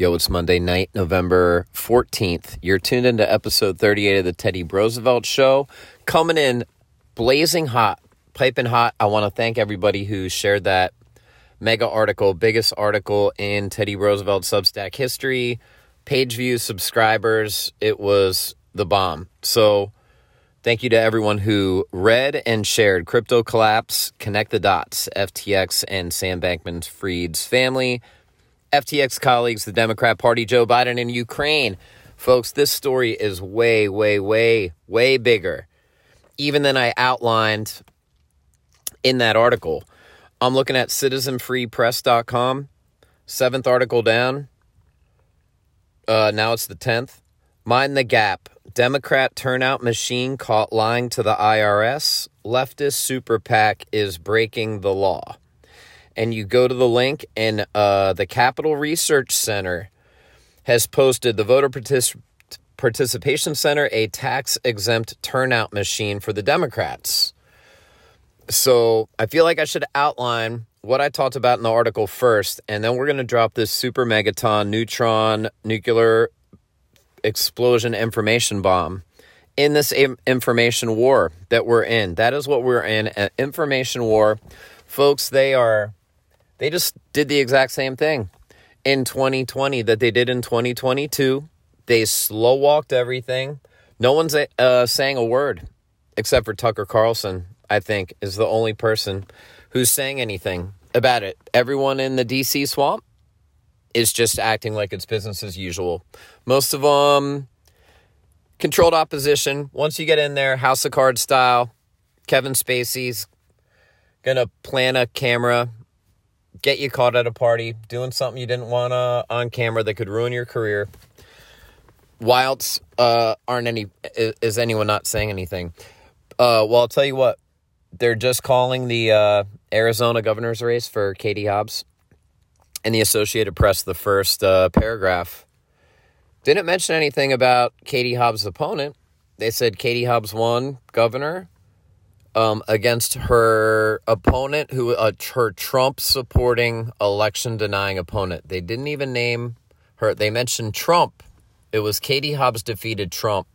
Yo, it's Monday night, November 14th. You're tuned into episode 38 of the Teddy Brosevelt Show. Coming in blazing hot, piping hot. I want to thank everybody who shared that mega article, biggest article in Teddy Brosevelt Substack history. Page views, subscribers. It was the bomb. So, thank you to everyone who read and shared Crypto Collapse, Connect the Dots, FTX, and Sam Bankman Fried's family. FTX colleagues, the Democrat Party, Joe Biden and Ukraine. Folks, this story is way, way, way, way bigger, even than I outlined in that article. I'm looking at citizenfreepress.com, seventh article down. Uh, now it's the 10th. Mind the gap. Democrat turnout machine caught lying to the IRS. Leftist super PAC is breaking the law and you go to the link, and uh, the Capital Research Center has posted the voter partic- participation center, a tax exempt turnout machine for the Democrats. So I feel like I should outline what I talked about in the article first, and then we're going to drop this super megaton neutron nuclear explosion information bomb in this information war that we're in. That is what we're in an information war. Folks, they are they just did the exact same thing in 2020 that they did in 2022. They slow walked everything. No one's uh, saying a word except for Tucker Carlson, I think, is the only person who's saying anything about it. Everyone in the DC swamp is just acting like it's business as usual. Most of them controlled opposition. Once you get in there, House of Cards style, Kevin Spacey's gonna plant a camera get you caught at a party doing something you didn't want on camera that could ruin your career. Wilds uh, aren't any. Is anyone not saying anything? Uh, well, I'll tell you what. They're just calling the uh, Arizona governor's race for Katie Hobbs. In the Associated Press, the first uh, paragraph didn't mention anything about Katie Hobbs' opponent. They said Katie Hobbs won governor um, against her opponent, who uh, her Trump supporting, election denying opponent. They didn't even name her. They mentioned Trump. It was Katie Hobbs defeated Trump.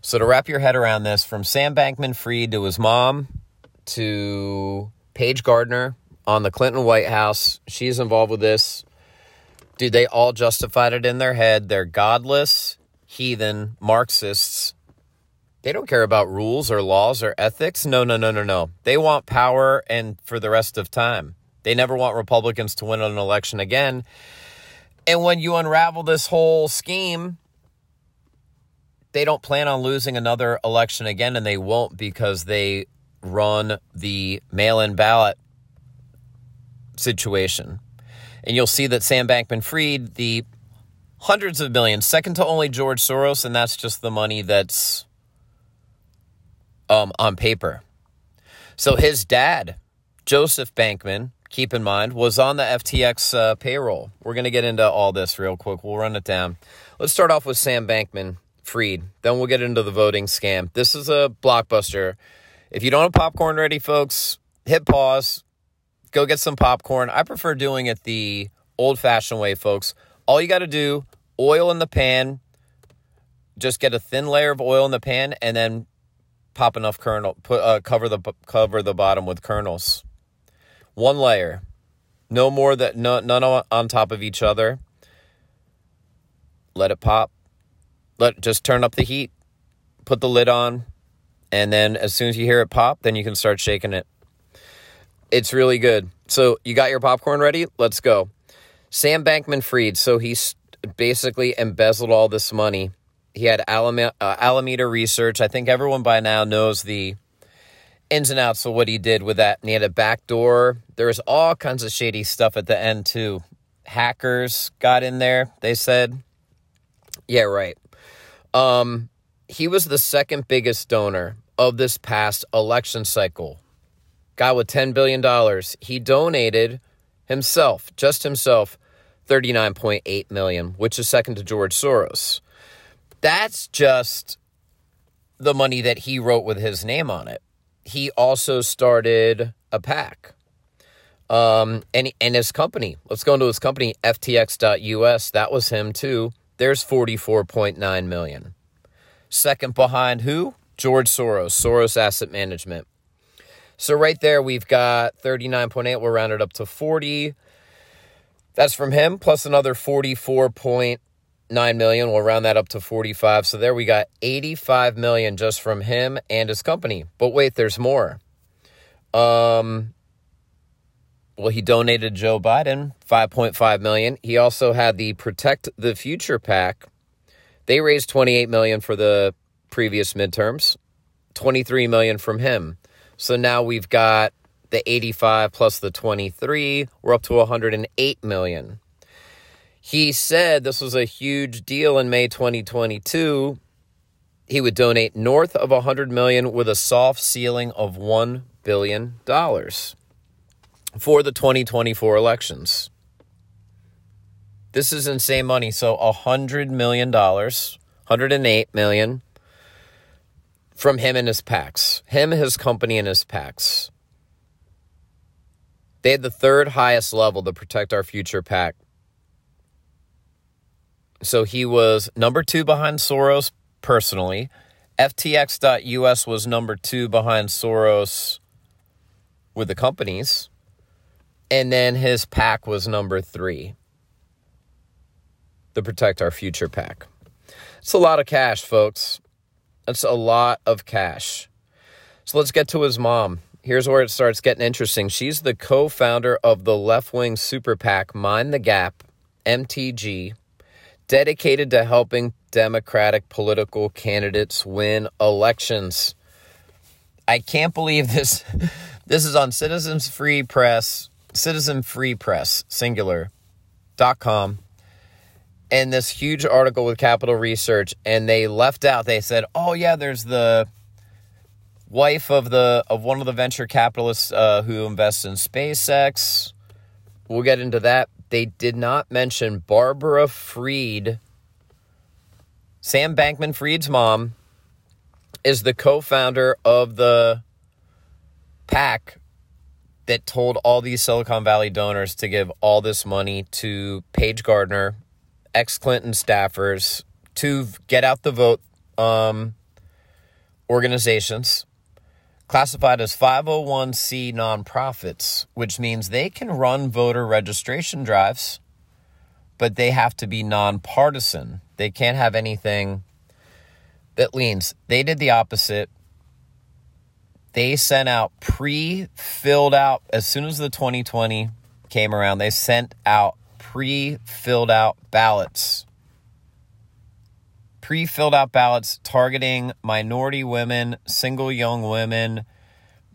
So to wrap your head around this, from Sam Bankman Fried to his mom to Page Gardner on the Clinton White House, she's involved with this. Dude, they all justified it in their head. They're godless, heathen, Marxists they don't care about rules or laws or ethics. No, no, no, no, no. They want power and for the rest of time. They never want Republicans to win an election again. And when you unravel this whole scheme, they don't plan on losing another election again, and they won't because they run the mail in ballot situation. And you'll see that Sam Bankman Fried, the hundreds of millions, second to only George Soros, and that's just the money that's um, on paper. So his dad, Joseph Bankman, keep in mind, was on the FTX uh, payroll. We're going to get into all this real quick. We'll run it down. Let's start off with Sam Bankman Fried. Then we'll get into the voting scam. This is a blockbuster. If you don't have popcorn ready, folks, hit pause. Go get some popcorn. I prefer doing it the old fashioned way, folks. All you got to do, oil in the pan. Just get a thin layer of oil in the pan and then pop enough kernel, put uh, cover the cover the bottom with kernels. One layer, no more that no, none on top of each other. Let it pop. Let just turn up the heat. Put the lid on, and then as soon as you hear it pop, then you can start shaking it. It's really good. So you got your popcorn ready? Let's go. Sam Bankman freed So he's basically embezzled all this money he had Alameda, uh, Alameda Research. I think everyone by now knows the ins and outs of what he did with that. And he had a back door. There was all kinds of shady stuff at the end, too. Hackers got in there, they said. Yeah, right. Um, he was the second biggest donor of this past election cycle. Guy with $10 billion. He donated himself, just himself, 39.8 million, which is second to George Soros. That's just the money that he wrote with his name on it. He also started a pack. Um, and and his company. Let's go into his company, FTX.us. That was him too. There's 44.9 million. Second behind who? George Soros, Soros Asset Management. So right there, we've got 39.8. We'll round it up to 40. That's from him, plus another 44.9 million. We'll round that up to 45. So there we got 85 million just from him and his company. But wait, there's more. Um, well, he donated Joe Biden 5.5 million. He also had the Protect the Future PAC. They raised 28 million for the previous midterms, 23 million from him. So now we've got the 85 plus the 23, we're up to 108 million. He said this was a huge deal in May 2022. He would donate north of 100 million with a soft ceiling of 1 billion dollars for the 2024 elections. This is insane money. So $100 million, 108 million from him and his PACs. Him, his company, and his PACs. They had the third highest level to protect our future PAC. So he was number two behind Soros personally. FTX.us was number two behind Soros with the companies. And then his pack was number three. The Protect Our Future pack. It's a lot of cash, folks. That's a lot of cash. So let's get to his mom. Here's where it starts getting interesting. She's the co founder of the left wing super PAC, Mind the Gap, MTG, dedicated to helping Democratic political candidates win elections. I can't believe this. This is on Citizens Free Press Citizen Free Press, singular, dot com, and this huge article with Capital Research, and they left out, they said, oh, yeah, there's the wife of the of one of the venture capitalists uh, who invests in SpaceX. We'll get into that. They did not mention Barbara Fried. Sam Bankman Fried's mom is the co founder of the PAC that told all these Silicon Valley donors to give all this money to Page Gardner, ex Clinton staffers, to get out the vote um, organizations classified as 501c nonprofits, which means they can run voter registration drives, but they have to be nonpartisan. They can't have anything that leans. They did the opposite they sent out pre filled out, as soon as the 2020 came around, they sent out pre filled out ballots. Pre filled out ballots targeting minority women, single young women,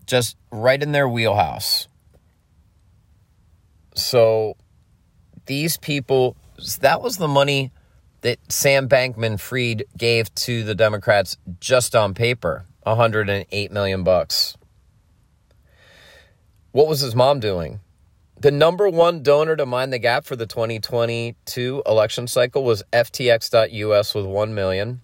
just right in their wheelhouse. So these people, that was the money that Sam Bankman Fried gave to the Democrats just on paper. 108 million bucks. What was his mom doing? The number one donor to mind the gap for the 2022 election cycle was FTX.us with 1 million.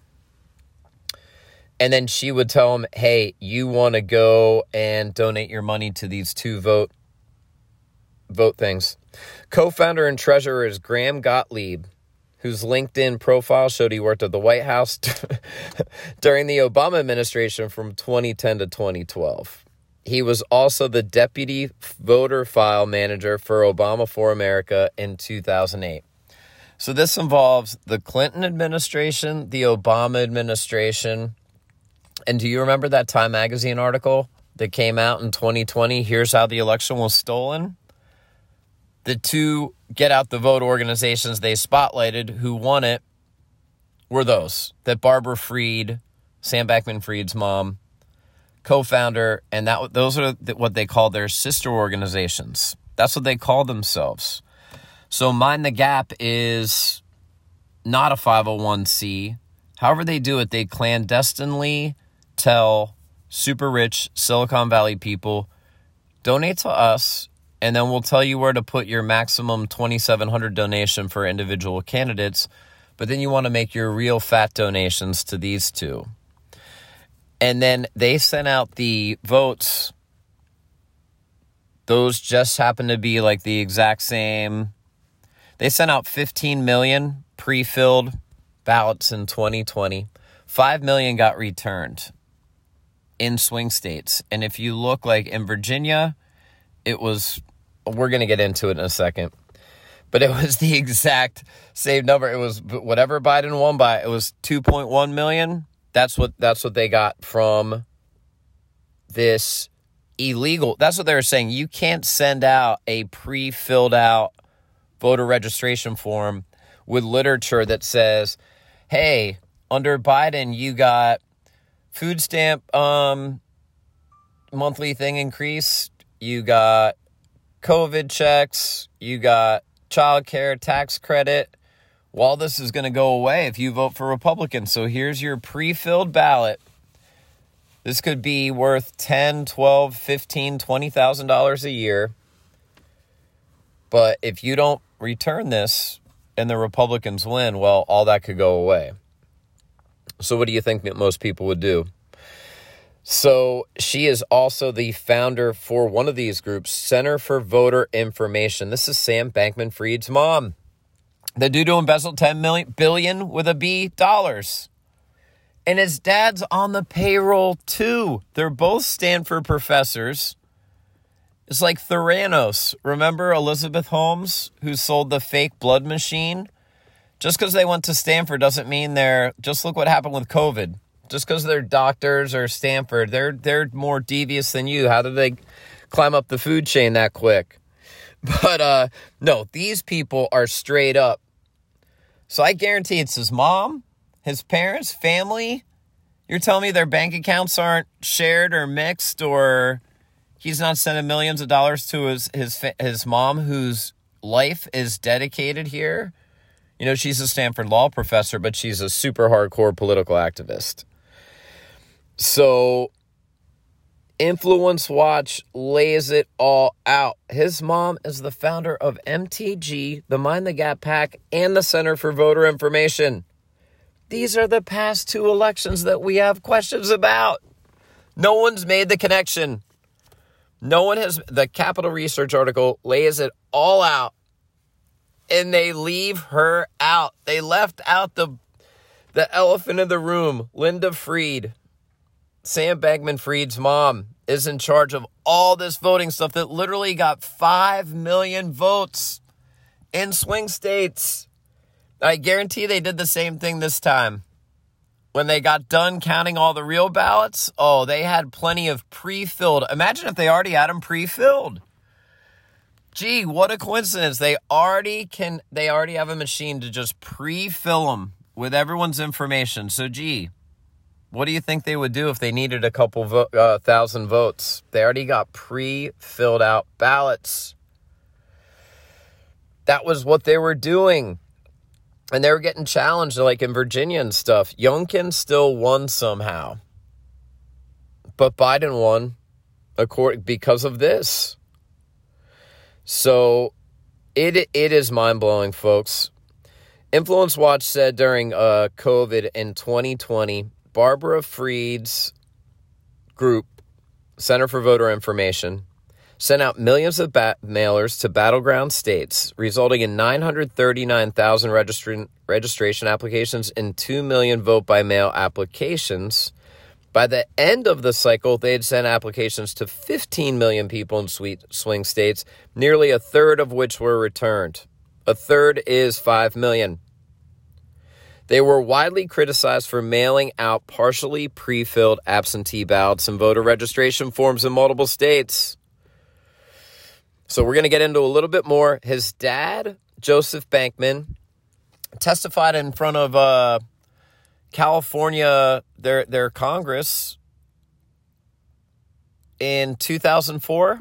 And then she would tell him, "Hey, you want to go and donate your money to these two vote vote things." Co-founder and treasurer is Graham Gottlieb whose LinkedIn profile showed he worked at the White House during the Obama administration from 2010 to 2012. He was also the deputy voter file manager for Obama for America in 2008. So this involves the Clinton administration, the Obama administration. And do you remember that Time magazine article that came out in 2020? Here's how the election was stolen. The two get out the vote organizations they spotlighted who won it were those that Barbara Freed, Sam Bankman Freed's mom, co-founder, and that those are what they call their sister organizations. That's what they call themselves. So Mind the Gap is not a 501c. However they do it, they clandestinely tell super rich Silicon Valley people donate to us and then we'll tell you where to put your maximum 2700 donation for individual candidates but then you want to make your real fat donations to these two and then they sent out the votes those just happen to be like the exact same. They sent out 15 million pre filled ballots in 2020. 5 million got returned in swing states. And if you look like in Virginia, it was, we're going to get into it in a second, but it was the exact same number. It was whatever Biden won by, it was 2.1 million. That's what, that's what they got from this illegal. That's what they were saying. You can't send out a pre filled out voter registration form with literature that says, hey, under Biden, you got food stamp um, monthly thing increase. You got COVID checks. You got child care tax credit. Well, this is going to go away if you vote for Republicans. So here's your pre filled ballot. This could be worth 10, 12, 15, 20,000 dollars a year. But if you don't return this and the Republicans win, well, all that could go away. So, what do you think that most people would do? So, she is also the founder for one of these groups, Center for Voter Information. This is Sam Bankman Fried's mom. The dude who embezzled 10 million billion with a B dollars. And his dad's on the payroll too. They're both Stanford professors. It's like Theranos. Remember Elizabeth Holmes, who sold the fake blood machine? Just because they went to Stanford doesn't mean they're. Just look what happened with COVID. Just because they're doctors or Stanford, they're they're more devious than you. How did they climb up the food chain that quick? But uh no, these people are straight up. So I guarantee it's his mom, his parents, family. You're telling me their bank accounts aren't shared or mixed, or he's not sending millions of dollars to his his his mom, whose life is dedicated here. You know, she's a Stanford law professor, but she's a super hardcore political activist. So, Influence Watch lays it all out. His mom is the founder of MTG, the Mind the Gap Pack, and the Center for Voter Information. These are the past two elections that we have questions about. No one's made the connection. No one has. The Capital Research article lays it all out, and they leave her out. They left out the the elephant in the room, Linda Fried. Sam Bankman Fried's mom is in charge of all this voting stuff that literally got 5 million votes in swing states. I guarantee they did the same thing this time. When they got done counting all the real ballots, oh, they had plenty of pre filled. Imagine if they already had them pre filled. Gee, what a coincidence. They already can, they already have a machine to just pre fill them with everyone's information. So, gee, what do you think they would do if they needed a couple vo- uh, thousand votes? They already got pre filled out ballots. That was what they were doing and they were getting challenged like in Virginia and stuff. Youngkin still won somehow. But Biden won according, because of this. So it it is mind-blowing, folks. Influence Watch said during uh, COVID in 2020, Barbara Fried's group, Center for Voter Information, sent out millions of bat- mailers to battleground states, resulting in 939,000 registration, registration applications and 2 million vote by mail applications. By the end of the cycle, they had sent applications to 15 million people in sweet swing states, nearly a third of which were returned. A third is 5 million. They were widely criticized for mailing out partially pre filled absentee ballots and voter registration forms in multiple states. So we're going to get into a little bit more. His dad, Joseph Bankman, testified in front of uh, California, their their Congress in 2004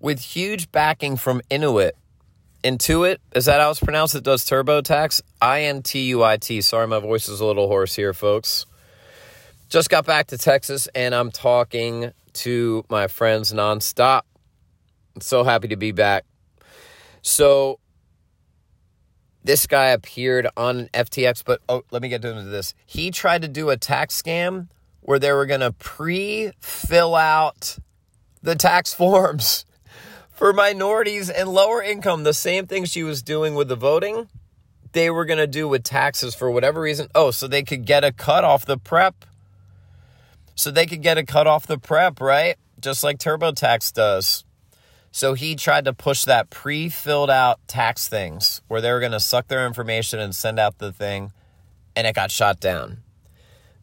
with huge backing from Intuit. Intuit, is that how it's pronounced? It does TurboTax. I N T U I T. Sorry, my voice is a little hoarse here, folks. Just got back to Texas and I'm talking to my friends nonstop I'm so happy to be back. So this guy appeared on FTX, but oh, let me get into this. He tried to do a tax scam where they were going to pre fill out the tax forms for minorities and lower income, the same thing she was doing with the voting, they were going to do with taxes for whatever reason. Oh, so they could get a cut off the prep. So they could get a cut off the prep, right? Just like TurboTax does. So he tried to push that pre filled out tax things where they were going to suck their information and send out the thing, and it got shot down.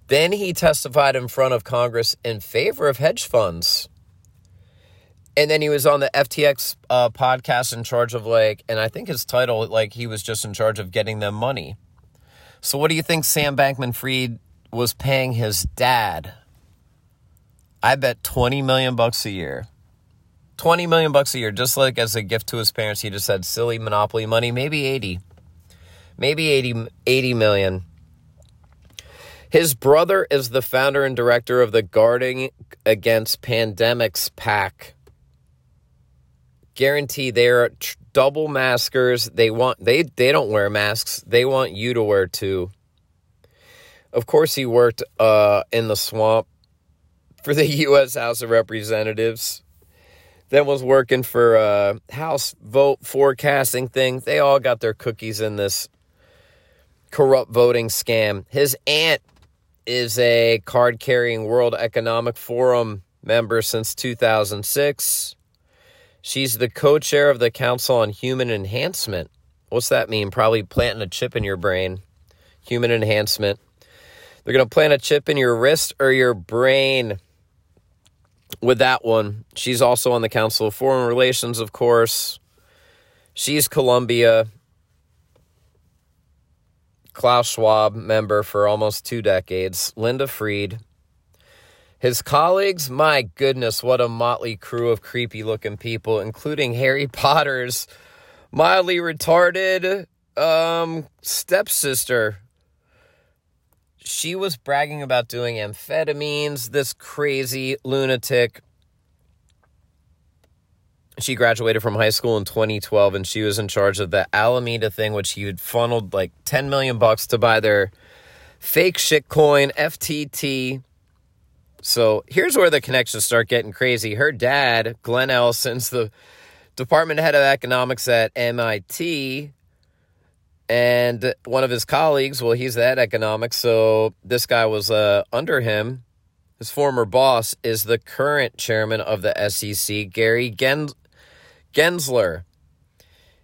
Then he testified in front of Congress in favor of hedge funds. And then he was on the FTX uh, podcast in charge of like, and I think his title, like, he was just in charge of getting them money. So, what do you think Sam Bankman Fried was paying his dad? I bet 20 million bucks a year. 20 million bucks a year, just like as a gift to his parents. He just had silly monopoly money, maybe 80. Maybe 80, 80 million. His brother is the founder and director of the Guarding Against Pandemics PAC. Guarantee they're tr- double maskers. They want they they don't wear masks. They want you to wear two. Of course, he worked uh, in the swamp for the U.S. House of Representatives. Then was working for a House vote forecasting thing. They all got their cookies in this corrupt voting scam. His aunt is a card carrying World Economic Forum member since 2006. She's the co chair of the Council on Human Enhancement. What's that mean? Probably planting a chip in your brain. Human enhancement. They're going to plant a chip in your wrist or your brain with that one. She's also on the Council of Foreign Relations, of course. She's Columbia. Klaus Schwab member for almost two decades, Linda Fried. His colleagues, my goodness, what a motley crew of creepy looking people, including Harry Potter's mildly retarded um, stepsister. She was bragging about doing amphetamines, this crazy lunatic she graduated from high school in 2012 and she was in charge of the Alameda thing, which he had funneled like 10 million bucks to buy their fake shit coin, FTT. So here's where the connections start getting crazy. Her dad, Glenn Ellison's the department head of economics at MIT. And one of his colleagues, well, he's head economics. So this guy was uh, under him. His former boss is the current chairman of the SEC, Gary Gens- Gensler.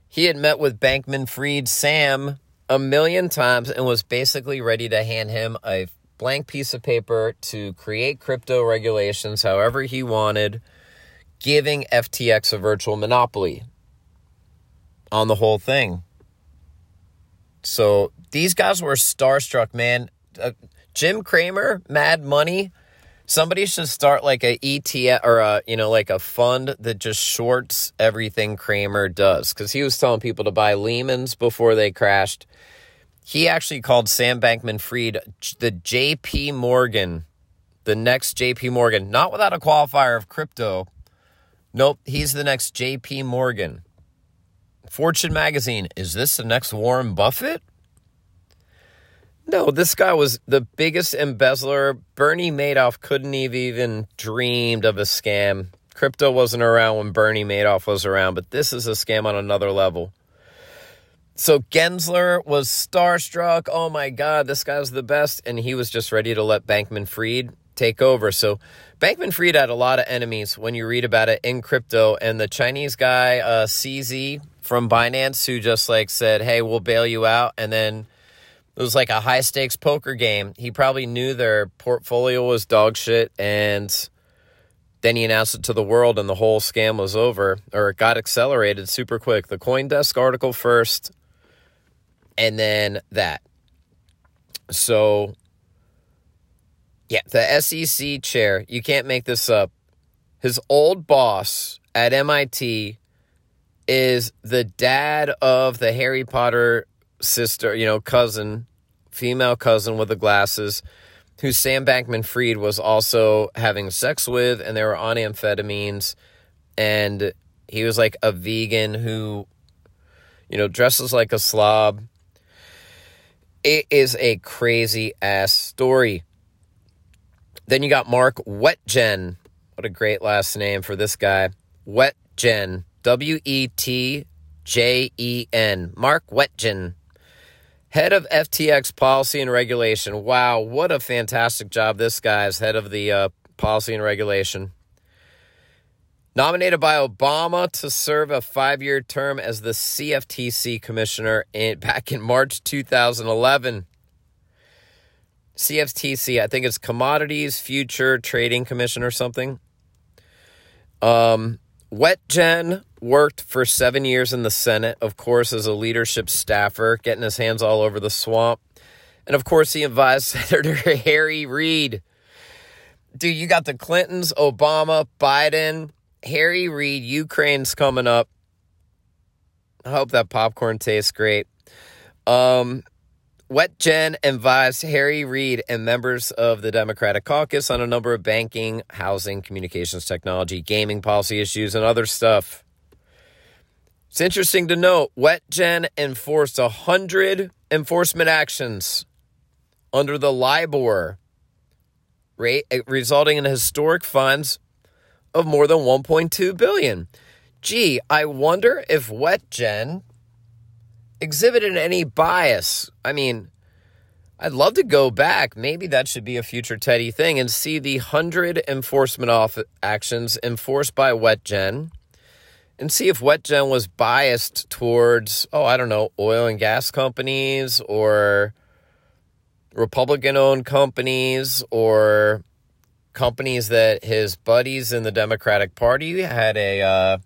He had met with Bankman Fried Sam a million times and was basically ready to hand him a blank piece of paper to create crypto regulations however he wanted, giving FTX a virtual monopoly on the whole thing. So these guys were starstruck, man. Uh, Jim Cramer, Mad Money, Somebody should start like a ETF or a you know like a fund that just shorts everything Cramer does because he was telling people to buy Lehman's before they crashed. He actually called Sam Bankman Fried the J.P. Morgan, the next J.P. Morgan, not without a qualifier of crypto. Nope, he's the next J.P. Morgan. Fortune magazine, is this the next Warren Buffett? No, this guy was the biggest embezzler. Bernie Madoff couldn't have even dreamed of a scam. Crypto wasn't around when Bernie Madoff was around, but this is a scam on another level. So Gensler was starstruck. Oh my God, this guy's the best. And he was just ready to let Bankman Fried take over. So Bankman Fried had a lot of enemies when you read about it in crypto. And the Chinese guy, uh, CZ from Binance, who just like said, hey, we'll bail you out. And then it was like a high stakes poker game. He probably knew their portfolio was dog shit and then he announced it to the world and the whole scam was over or it got accelerated super quick. The Coindesk article first and then that. So yeah, the SEC chair, you can't make this up. His old boss at MIT is the dad of the Harry Potter sister, you know, cousin, female cousin with the glasses, who Sam Bankman Fried was also having sex with, and they were on amphetamines. And he was like a vegan who, you know, dresses like a slob. It is a crazy ass story. Then you got Mark Wetjen. What a great last name for this guy. Wetjen W E T J E N. Mark Wetjen, head of FTX policy and regulation. Wow, what a fantastic job this guy is, head of the uh, policy and regulation. Nominated by Obama to serve a five year term as the CFTC commissioner in, back in March 2011. CFTC, I think it's Commodities Future Trading Commission or something. Um, Wetjen worked for seven years in the Senate, of course, as a leadership staffer, getting his hands all over the swamp. And of course, he advised Senator Harry Reid. Dude, you got the Clintons, Obama, Biden, Harry Reid, Ukraine's coming up. I hope that popcorn tastes great. Um, Wetjen advised Harry Reid and members of the Democratic caucus on a number of banking, housing, communications technology, gaming policy issues, and other stuff. It's interesting to note Wetjen enforced 100 enforcement actions under the LIBOR rate, resulting in historic fines of more than 1.2 billion. Gee, I wonder if Wetjen exhibited any bias. I mean, I'd love to go back. Maybe that should be a future Teddy thing and see the 100 enforcement off actions enforced by Wetjen and see if Wetjen was biased towards, oh, I don't know, oil and gas companies or Republican owned companies or companies that his buddies in the Democratic Party had a uh,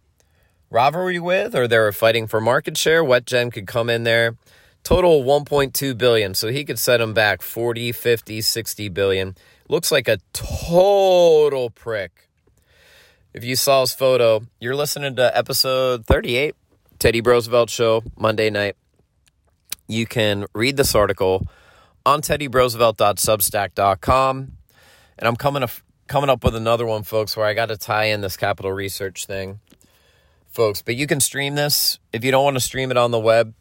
rivalry with or they were fighting for market share. Wetjen could come in there. Total 1.2 billion. So he could set them back 40, 50, 60 billion. Looks like a total prick. If you saw his photo, you're listening to episode 38, Teddy Brosevelt Show, Monday night. You can read this article on teddybrosevelt.substack.com. And I'm coming, up, coming up with another one, folks, where I got to tie in this capital research thing folks. But you can stream this. If you don't want to stream it on the web,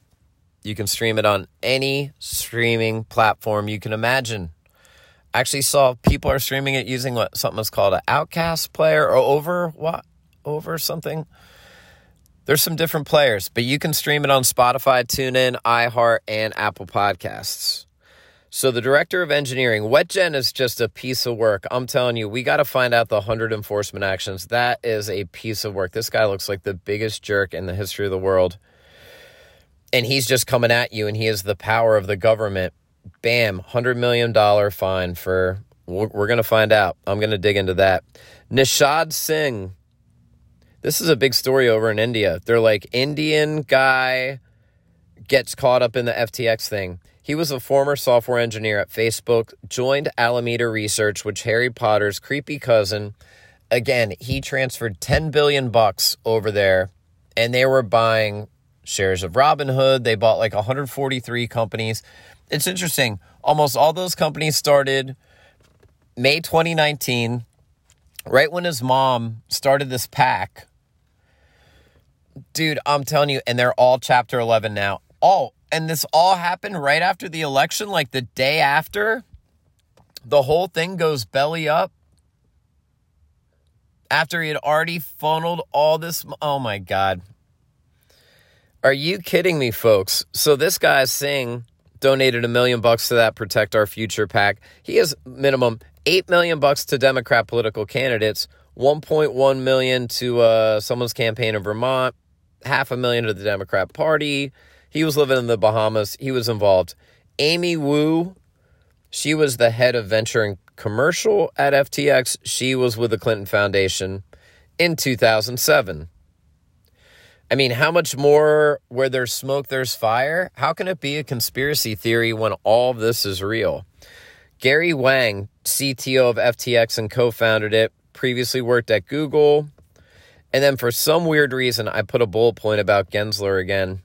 you can stream it on any streaming platform you can imagine. I actually saw people are streaming it using what something is called an Outcast player or over what over something. There's some different players, but you can stream it on Spotify, TuneIn, iHeart, and Apple Podcasts. So the director of engineering, Wetjen is just a piece of work. I'm telling you, we got to find out the 100 enforcement actions. That is a piece of work. This guy looks like the biggest jerk in the history of the world. And he's just coming at you and he has the power of the government. Bam, $100 million fine for we're going to find out. I'm going to dig into that. Nishad Singh. This is a big story over in India. They're like Indian guy gets caught up in the FTX thing he was a former software engineer at Facebook, joined Alameda Research, which Harry Potter's creepy cousin. Again, he transferred 10 billion bucks over there and they were buying shares of Robinhood. They bought like 143 companies. It's interesting. Almost all those companies started May 2019, right when his mom started this pack. Dude, I'm telling you, and they're all chapter 11 now. All and this all happened right after the election, like the day after, the whole thing goes belly up. After he had already funneled all this. Oh my God. Are you kidding me, folks? So this guy Singh donated a million bucks to that Protect Our Future pack. He has minimum 8 million bucks to Democrat political candidates, 1.1 million to uh, someone's campaign in Vermont, half a million to the Democrat Party, he was living in the Bahamas. He was involved. Amy Wu, she was the head of venture and commercial at FTX. She was with the Clinton Foundation in 2007. I mean, how much more where there's smoke, there's fire? How can it be a conspiracy theory when all this is real? Gary Wang, CTO of FTX and co founded it, previously worked at Google. And then for some weird reason, I put a bullet point about Gensler again.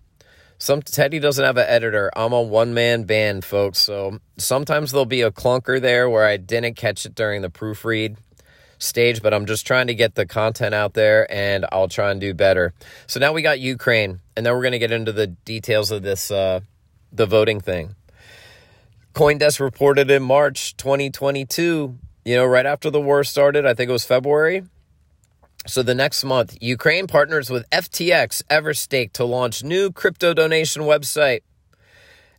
Some Teddy doesn't have an editor. I'm a one man band, folks. So sometimes there'll be a clunker there where I didn't catch it during the proofread stage, but I'm just trying to get the content out there and I'll try and do better. So now we got Ukraine, and then we're going to get into the details of this, uh, the voting thing. Coindesk reported in March 2022, you know, right after the war started, I think it was February, So the next month, Ukraine partners with FTX Everstake to launch new crypto donation website.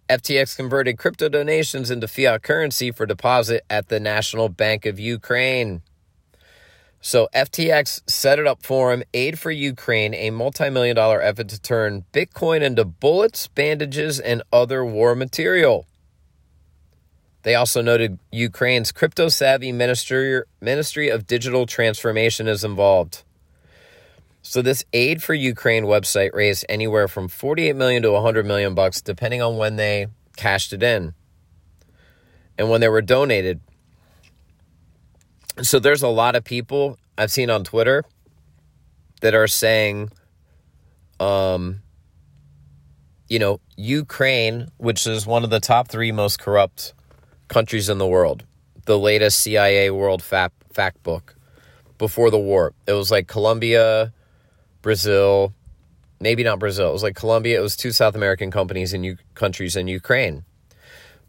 FTX converted crypto donations into fiat currency for deposit at the National Bank of Ukraine. So FTX set it up for him, Aid for Ukraine, a multi-million dollar effort to turn Bitcoin into bullets, bandages, and other war material. They also noted Ukraine's crypto savvy ministry, of Digital Transformation is involved. So this aid for Ukraine website raised anywhere from 48 million to 100 million bucks depending on when they cashed it in and when they were donated. So there's a lot of people I've seen on Twitter that are saying um you know, Ukraine, which is one of the top 3 most corrupt countries in the world. The latest CIA World Fact, fact Book before the war. It was like Colombia, Brazil, maybe not Brazil. It was like Colombia. It was two South American companies in U- countries in Ukraine.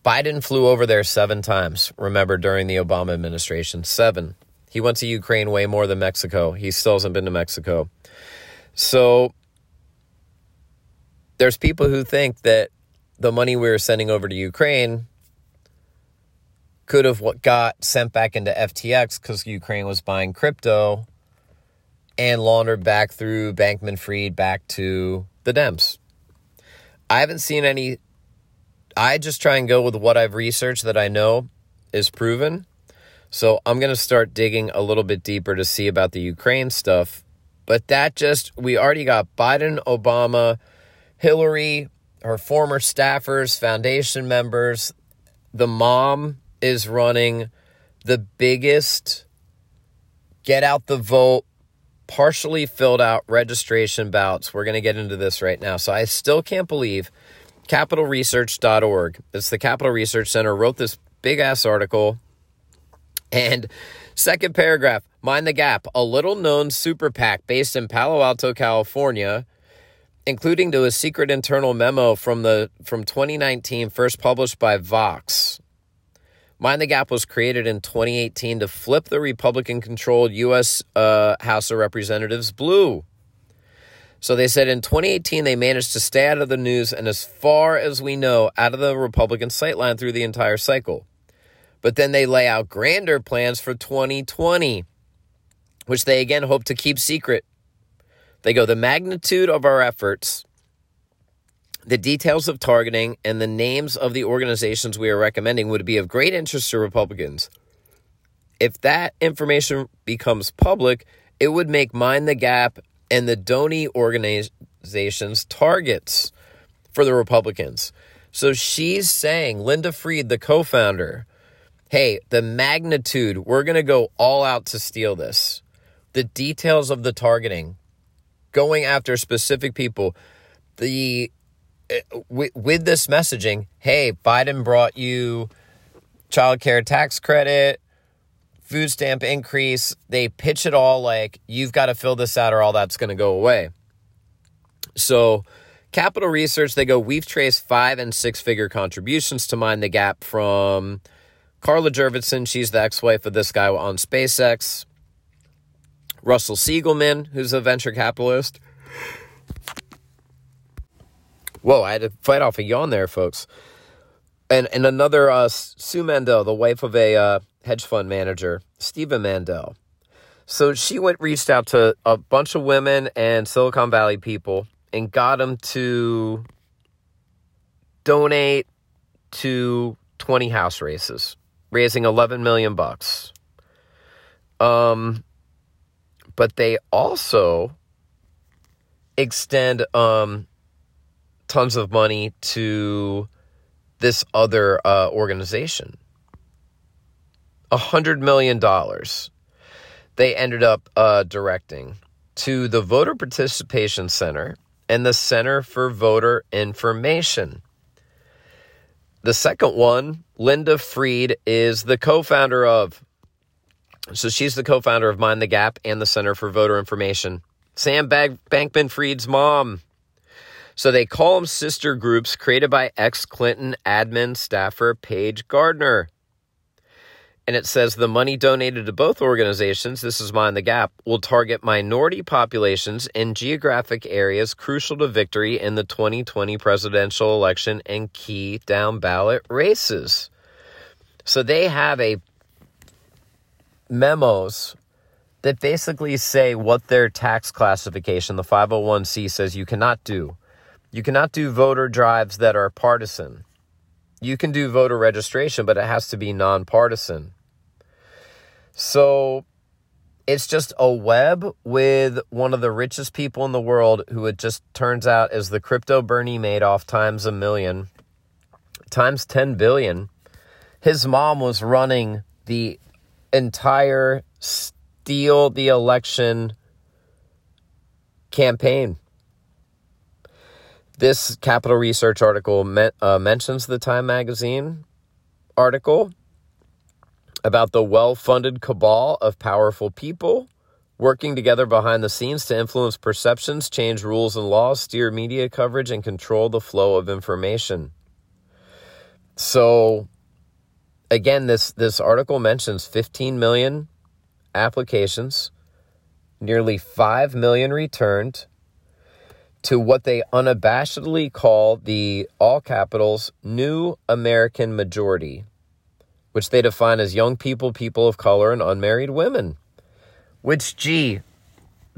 Biden flew over there seven times. Remember during the Obama administration, seven. He went to Ukraine way more than Mexico. He still hasn't been to Mexico. So there's people who think that the money we were sending over to Ukraine could have what got sent back into FTX because Ukraine was buying crypto and laundered back through Bankman Fried back to the Dems. I haven't seen any. I just try and go with what I've researched that I know is proven. So I'm going to start digging a little bit deeper to see about the Ukraine stuff. But that just, we already got Biden, Obama, Hillary, her former staffers, foundation members, the mom is running the biggest get out the vote, partially filled out registration ballots. We're going to get into this right now. So I still can't believe capitalresearch.org, it's the Capital Research Center, wrote this big ass article. And second paragraph Mind the Gap, a little known super PAC based in Palo Alto, California including to a secret internal memo from the from 2019 first published by Vox Mind the Gap was created in 2018 to flip the Republican controlled U.S. Uh, House of Representatives blue. So they said in 2018 they managed to stay out of the news and, as far as we know, out of the Republican sightline through the entire cycle. But then they lay out grander plans for 2020, which they again hope to keep secret. They go, the magnitude of our efforts the details of targeting and the names of the organizations we are recommending would be of great interest to Republicans. If that information becomes public, it would make Mind the Gap and the donee organizations targets for the Republicans. So she's saying, Linda Fried, the co founder, hey, the magnitude, we're going to go all out to steal this. The details of the targeting, going after specific people, the with, with this messaging, hey, Biden brought you child care tax credit, food stamp increase. They pitch it all like you've got to fill this out or all that's going to go away. So, Capital Research, they go, we've traced five and six figure contributions to Mind the Gap from Carla Jurvetson. She's the ex wife of this guy on SpaceX. Russell Siegelman, who's a venture capitalist. Whoa, I had to fight off a yawn there, folks. And and another uh, Sue Mandel, the wife of a uh, hedge fund manager, Stephen Mandel. So she went reached out to a bunch of women and Silicon Valley people and got them to donate to 20 house races, raising 11 million bucks. Um but they also extend um tons of money to this other uh, organization. A hundred million dollars they ended up uh, directing to the Voter Participation Center and the Center for Voter Information. The second one, Linda Freed, is the co founder of. So she's the co founder of Mind the Gap and the Center for Voter Information. Sam Bag- Bankman Fried's mom. So they call them sister groups created by ex Clinton admin staffer Page Gardner. And it says the money donated to both organizations, this is Mind the Gap, will target minority populations in geographic areas crucial to victory in the 2020 presidential election and key down ballot races. So they have a memos that basically say what their tax classification, the 501c says you cannot do. You cannot do voter drives that are partisan. You can do voter registration, but it has to be nonpartisan. So it's just a web with one of the richest people in the world who it just turns out is the crypto Bernie Madoff times a million, times 10 billion. His mom was running the entire steal the election campaign. This Capital Research article uh, mentions the Time magazine article about the well funded cabal of powerful people working together behind the scenes to influence perceptions, change rules and laws, steer media coverage, and control the flow of information. So, again, this, this article mentions 15 million applications, nearly 5 million returned to what they unabashedly call the all capitals new American majority which they define as young people, people of color, and unmarried women. Which, gee,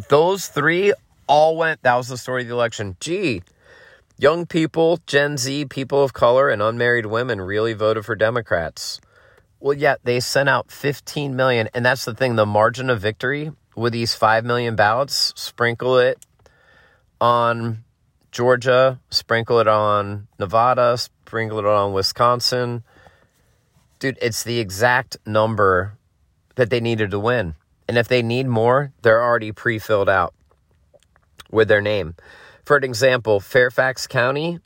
those three all went, that was the story of the election. Gee, young people, Gen Z, people of color, and unmarried women really voted for Democrats. Well, yeah, they sent out 15 million. And that's the thing the margin of victory with these 5 million ballots, sprinkle it on Georgia, sprinkle it on Nevada, sprinkle it on Wisconsin, Dude, it's the exact number that they needed to win. And if they need more, they're already pre filled out with their name. For an example, Fairfax County,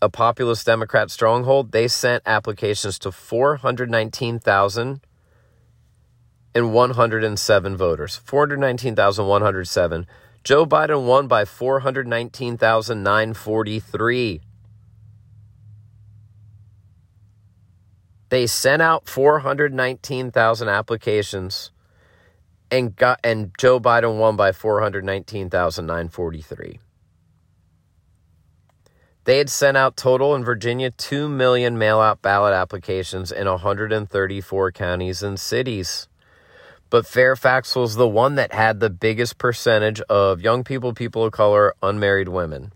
a populist Democrat stronghold, they sent applications to 419,107 voters. 419,107. Joe Biden won by 419,943. They sent out 419,000 applications and got and Joe Biden won by 419,943. They had sent out total in Virginia 2 million mail out ballot applications in 134 counties and cities. But Fairfax was the one that had the biggest percentage of young people, people of color, unmarried women.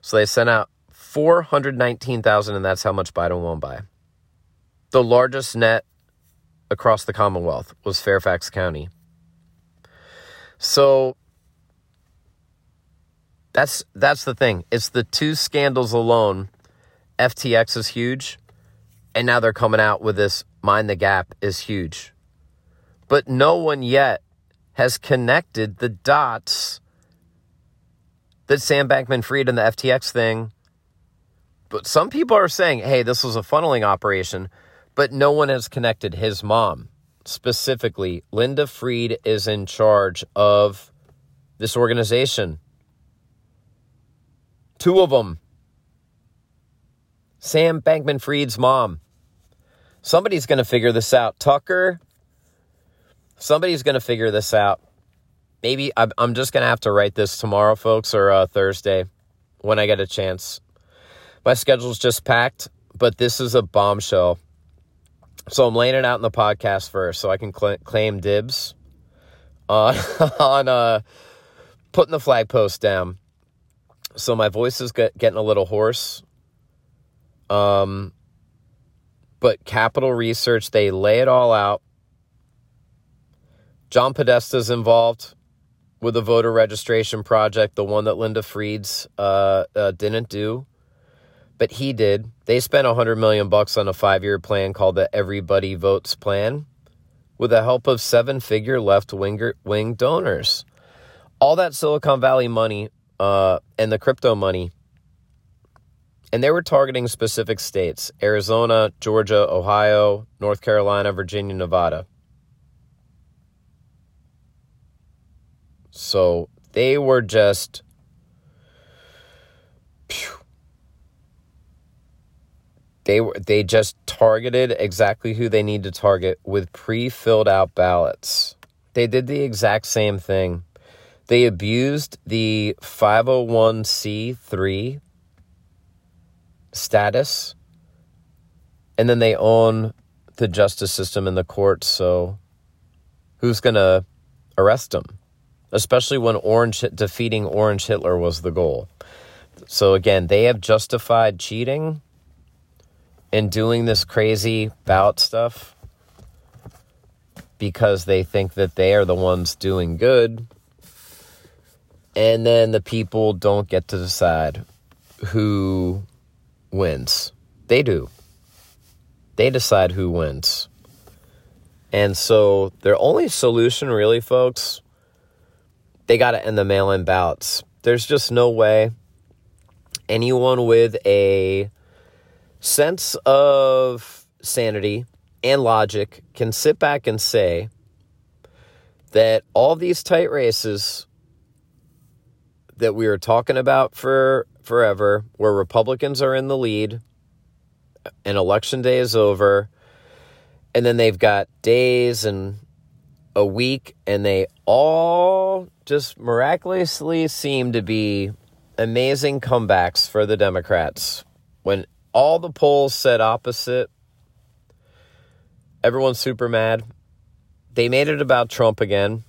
So they sent out 419,000, and that's how much Biden won by. The largest net across the Commonwealth was Fairfax County. So that's that's the thing. It's the two scandals alone. FTX is huge, and now they're coming out with this mind the gap is huge. But no one yet has connected the dots that Sam Bankman Fried and the FTX thing. But some people are saying, hey, this was a funneling operation but no one has connected his mom. Specifically, Linda Fried is in charge of this organization. Two of them. Sam Bankman Fried's mom. Somebody's going to figure this out. Tucker, somebody's going to figure this out. Maybe I'm just going to have to write this tomorrow, folks, or uh, Thursday when I get a chance. My schedule's just packed, but this is a bombshell. So I'm laying it out in the podcast first so I can cl- claim dibs on, on uh, putting the flag post down. So my voice is get, getting a little hoarse. Um, but Capital Research, they lay it all out. John Podesta's involved with the voter registration project, the one that Linda Fried's uh, uh, didn't do but he did. They spent a 100 million bucks on a 5-year plan called the Everybody Votes plan with the help of seven-figure left-wing donors. All that Silicon Valley money uh, and the crypto money and they were targeting specific states Arizona, Georgia, Ohio, North Carolina, Virginia, Nevada. So they were just they were they just targeted exactly who they need to target with pre-filled out ballots. They did the exact same thing. They abused the 501c3 status and then they own the justice system and the courts, so who's going to arrest them? Especially when Orange defeating Orange Hitler was the goal. So again, they have justified cheating and doing this crazy bout stuff because they think that they are the ones doing good. And then the people don't get to decide who wins. They do. They decide who wins. And so their only solution, really, folks, they got to end the mail in ballots. There's just no way anyone with a sense of sanity and logic can sit back and say that all these tight races that we were talking about for forever, where Republicans are in the lead and election day is over, and then they've got days and a week, and they all just miraculously seem to be amazing comebacks for the Democrats. When all the polls said opposite, everyone's super mad. They made it about Trump again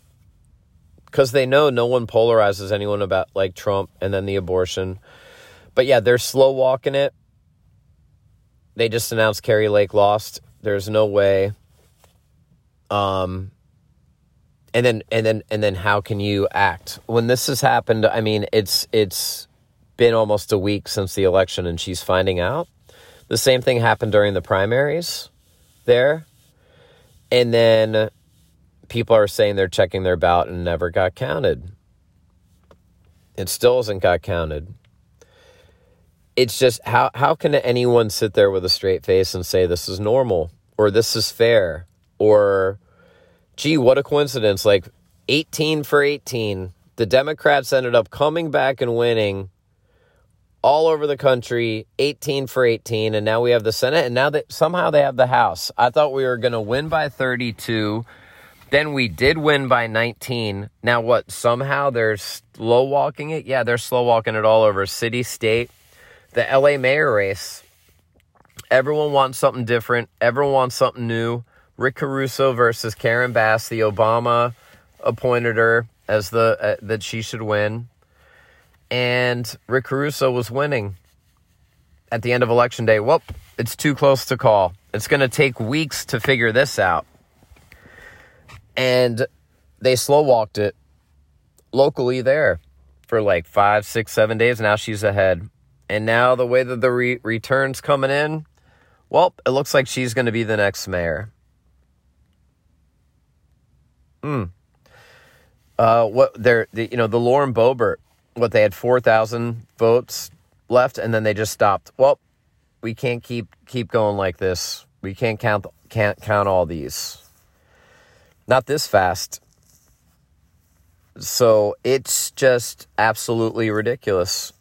because they know no one polarizes anyone about like Trump and then the abortion. But yeah, they're slow walking it. They just announced Kari Lake lost. There's no way. Um, and then and then and then how can you act when this has happened? I mean, it's it's been almost a week since the election, and she's finding out. The same thing happened during the primaries there, and then people are saying they're checking their ballot and never got counted. It still hasn't got counted it's just how how can anyone sit there with a straight face and say this is normal or this is fair or gee what a coincidence like 18 for 18 the democrats ended up coming back and winning all over the country 18 for 18 and now we have the senate and now that somehow they have the house i thought we were going to win by 32 then we did win by 19 now what somehow they're slow walking it yeah they're slow walking it all over city state the LA mayor race. Everyone wants something different. Everyone wants something new. Rick Caruso versus Karen Bass. The Obama appointed her as the uh, that she should win, and Rick Caruso was winning at the end of election day. Well, it's too close to call. It's going to take weeks to figure this out, and they slow walked it locally there for like five, six, seven days. Now she's ahead. And now the way that the re- returns coming in, well, it looks like she's going to be the next mayor. Hmm. Uh, what they're, the, you know, the Lauren Boebert, what they had 4,000 votes left and then they just stopped. Well, we can't keep, keep going like this. We can't count, can't count all these. Not this fast. So it's just absolutely ridiculous.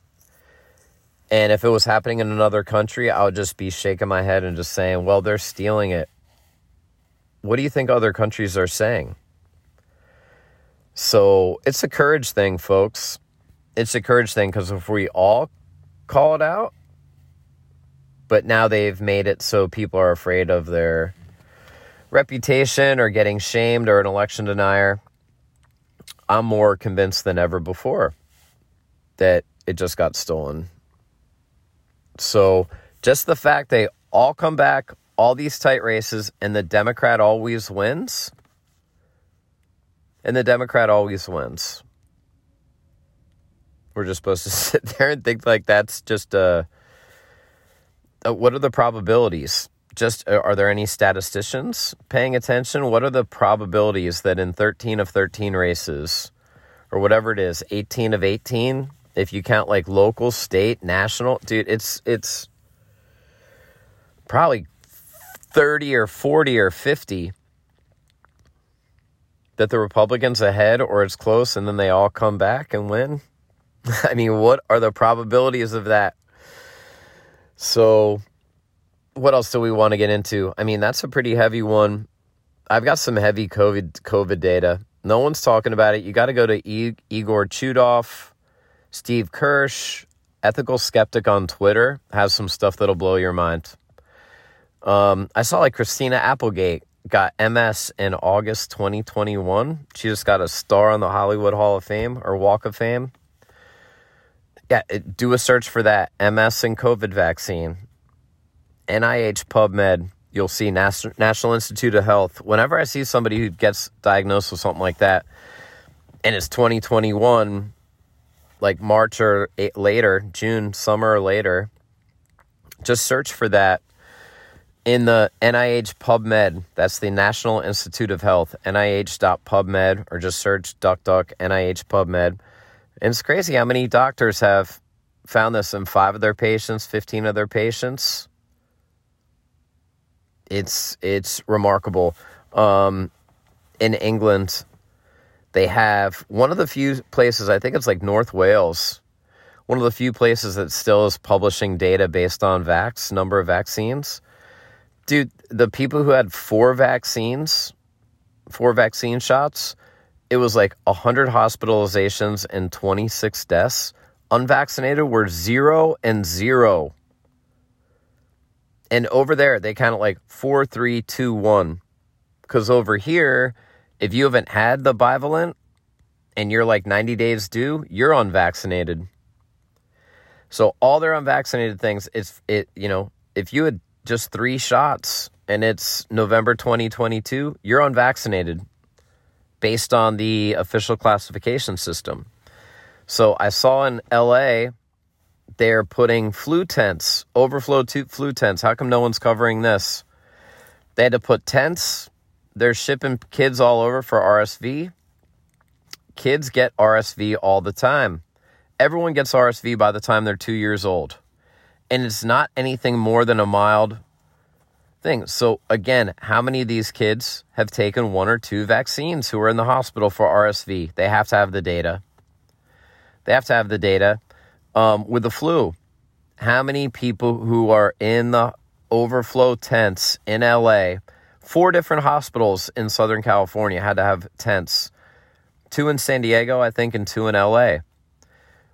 And if it was happening in another country, I would just be shaking my head and just saying, well, they're stealing it. What do you think other countries are saying? So it's a courage thing, folks. It's a courage thing because if we all call it out, but now they've made it so people are afraid of their reputation or getting shamed or an election denier, I'm more convinced than ever before that it just got stolen so just the fact they all come back, all these tight races, and the Democrat always wins. And the Democrat always wins. We're just supposed to sit there and think like that's just a. Uh, what are the probabilities? Just uh, are there any statisticians paying attention? What are the probabilities that in 13 of 13 races, or whatever it is, 18 of 18, if you count like local, state, national, dude, it's it's probably 30 or 40 or 50 that the Republicans ahead or it's close and then they all come back and win. I mean, what are the probabilities of that? So what else do we want to get into? I mean, that's a pretty heavy one. I've got some heavy COVID COVID data. No one's talking about it. You got to go to e- Igor Chudov, Steve Kirsch, ethical skeptic on Twitter has some stuff that'll blow your mind. Um, I saw like Christina Applegate got MS in August 2021. She just got a star on the Hollywood Hall of Fame or Walk of Fame. Yeah, do a search for that MS and COVID vaccine. NIH PubMed, you'll see National Institute of Health. Whenever I see somebody who gets diagnosed with something like that and it's 2021, like March or later, June, summer or later, just search for that in the NIH PubMed. That's the National Institute of Health, NIH.PubMed, or just search DuckDuck NIH PubMed. And it's crazy how many doctors have found this in five of their patients, 15 of their patients. It's it's remarkable. Um, in England, they have one of the few places, I think it's like North Wales, one of the few places that still is publishing data based on vax, number of vaccines. Dude, the people who had four vaccines, four vaccine shots, it was like 100 hospitalizations and 26 deaths. Unvaccinated were zero and zero. And over there, they kind of like four, three, two, one. Because over here, if you haven't had the bivalent and you're like 90 days due, you're unvaccinated. So all their unvaccinated things, it's it, you know, if you had just three shots and it's November 2022, you're unvaccinated based on the official classification system. So I saw in LA they're putting flu tents, overflow flu tents. How come no one's covering this? They had to put tents. They're shipping kids all over for RSV. Kids get RSV all the time. Everyone gets RSV by the time they're two years old. And it's not anything more than a mild thing. So, again, how many of these kids have taken one or two vaccines who are in the hospital for RSV? They have to have the data. They have to have the data um, with the flu. How many people who are in the overflow tents in LA? Four different hospitals in Southern California had to have tents. Two in San Diego, I think, and two in LA.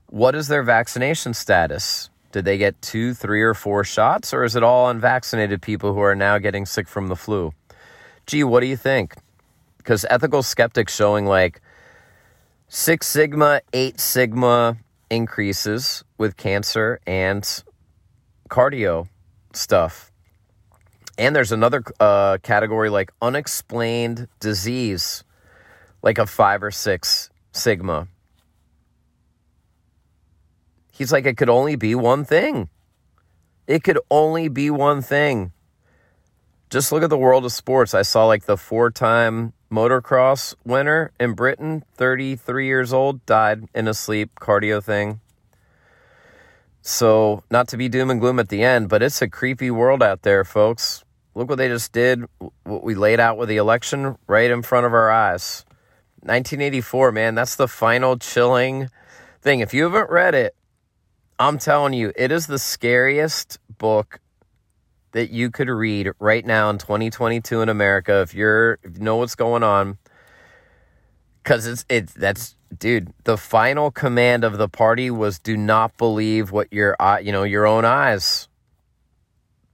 What is their vaccination status? Did they get two, three, or four shots, or is it all unvaccinated people who are now getting sick from the flu? Gee, what do you think? Because ethical skeptics showing like Six Sigma, Eight Sigma, increases with cancer and cardio stuff. And there's another uh, category like unexplained disease, like a five or six sigma. He's like, it could only be one thing. It could only be one thing. Just look at the world of sports. I saw like the four time motocross winner in Britain, 33 years old, died in a sleep cardio thing. So, not to be doom and gloom at the end, but it's a creepy world out there, folks. Look what they just did, what we laid out with the election right in front of our eyes. 1984, man, that's the final chilling thing. If you haven't read it, I'm telling you, it is the scariest book that you could read right now in 2022 in America if you're if you know what's going on. Cuz it's it's that's dude the final command of the party was do not believe what your eye you know your own eyes.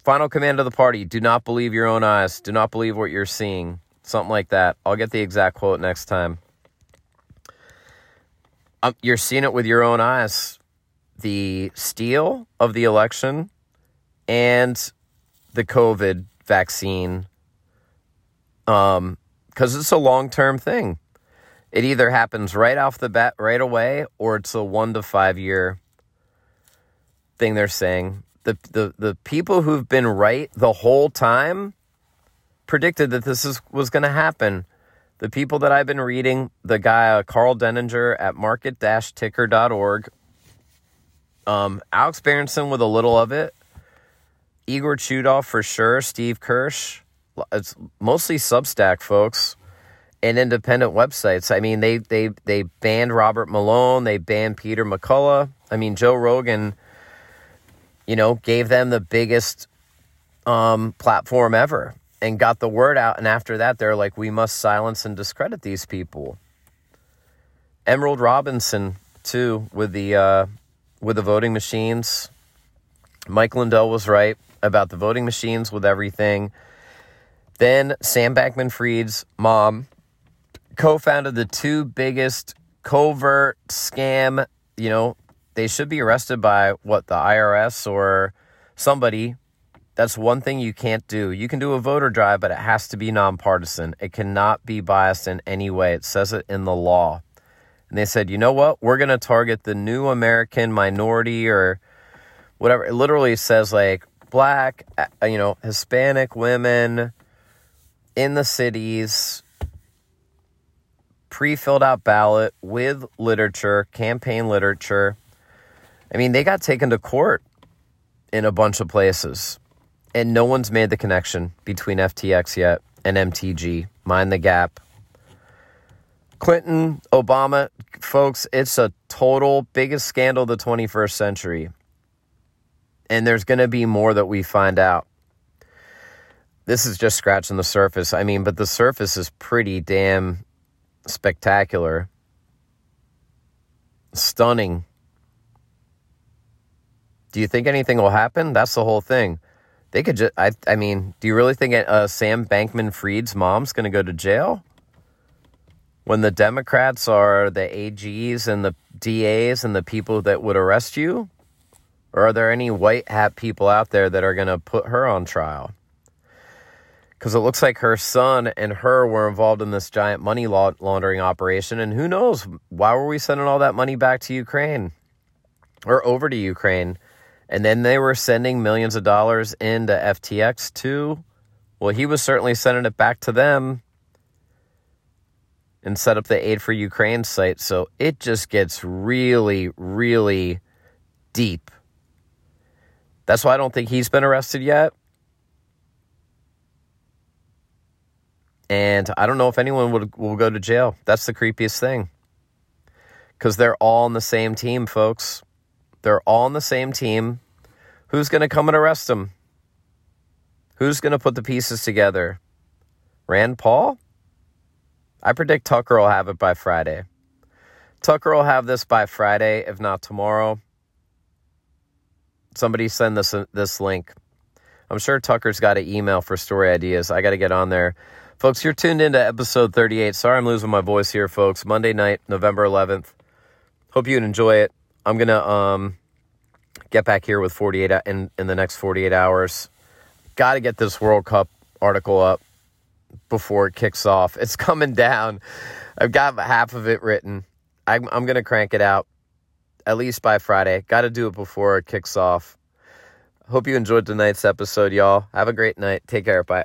Final command of the party do not believe your own eyes. Do not believe what you're seeing. Something like that. I'll get the exact quote next time. Um, you're seeing it with your own eyes the steal of the election and the COVID vaccine um because it's a long-term thing. It either happens right off the bat right away or it's a one to five year thing they're saying. The, the, the people who've been right the whole time predicted that this is, was going to happen. The people that i've been reading the guy uh, karl denninger at market-ticker.org um, alex berenson with a little of it Igor Chudov for sure, Steve Kirsch. It's mostly Substack folks and independent websites. I mean, they they they banned Robert Malone, they banned Peter McCullough. I mean, Joe Rogan, you know, gave them the biggest um, platform ever and got the word out. And after that, they're like, we must silence and discredit these people. Emerald Robinson, too, with the uh, with the voting machines. Mike Lindell was right about the voting machines with everything. Then Sam Bankman Fried's mom co founded the two biggest covert scam. You know, they should be arrested by what, the IRS or somebody. That's one thing you can't do. You can do a voter drive, but it has to be nonpartisan. It cannot be biased in any way. It says it in the law. And they said, you know what? We're going to target the new American minority or whatever. It literally says like black, you know, Hispanic women in the cities, pre filled out ballot with literature, campaign literature. I mean, they got taken to court in a bunch of places, and no one's made the connection between FTX yet and MTG. Mind the gap. Clinton, Obama, folks, it's a total biggest scandal of the 21st century. And there's going to be more that we find out. This is just scratching the surface. I mean, but the surface is pretty damn spectacular, stunning. Do you think anything will happen? That's the whole thing. They could just, I, I mean, do you really think uh, Sam Bankman Fried's mom's going to go to jail? When the Democrats are the AGs and the DAs and the people that would arrest you? Or are there any white hat people out there that are going to put her on trial? Because it looks like her son and her were involved in this giant money laundering operation. And who knows? Why were we sending all that money back to Ukraine or over to Ukraine? And then they were sending millions of dollars into FTX too. Well, he was certainly sending it back to them and set up the Aid for Ukraine site. So it just gets really, really deep. That's why I don't think he's been arrested yet. And I don't know if anyone would, will go to jail. That's the creepiest thing. Because they're all on the same team, folks. They're all on the same team. Who's going to come and arrest them? Who's going to put the pieces together? Rand Paul? I predict Tucker will have it by Friday. Tucker will have this by Friday, if not tomorrow. Somebody send this this link. I'm sure Tucker's got an email for story ideas. I got to get on there. Folks, you're tuned into episode 38. Sorry I'm losing my voice here, folks. Monday night, November 11th. Hope you enjoy it. I'm going to um, get back here with 48 in, in the next 48 hours. Got to get this World Cup article up before it kicks off. It's coming down. I've got half of it written. I'm, I'm going to crank it out at least by Friday. Got to do it before it kicks off. Hope you enjoyed tonight's episode, y'all. Have a great night. Take care. Bye.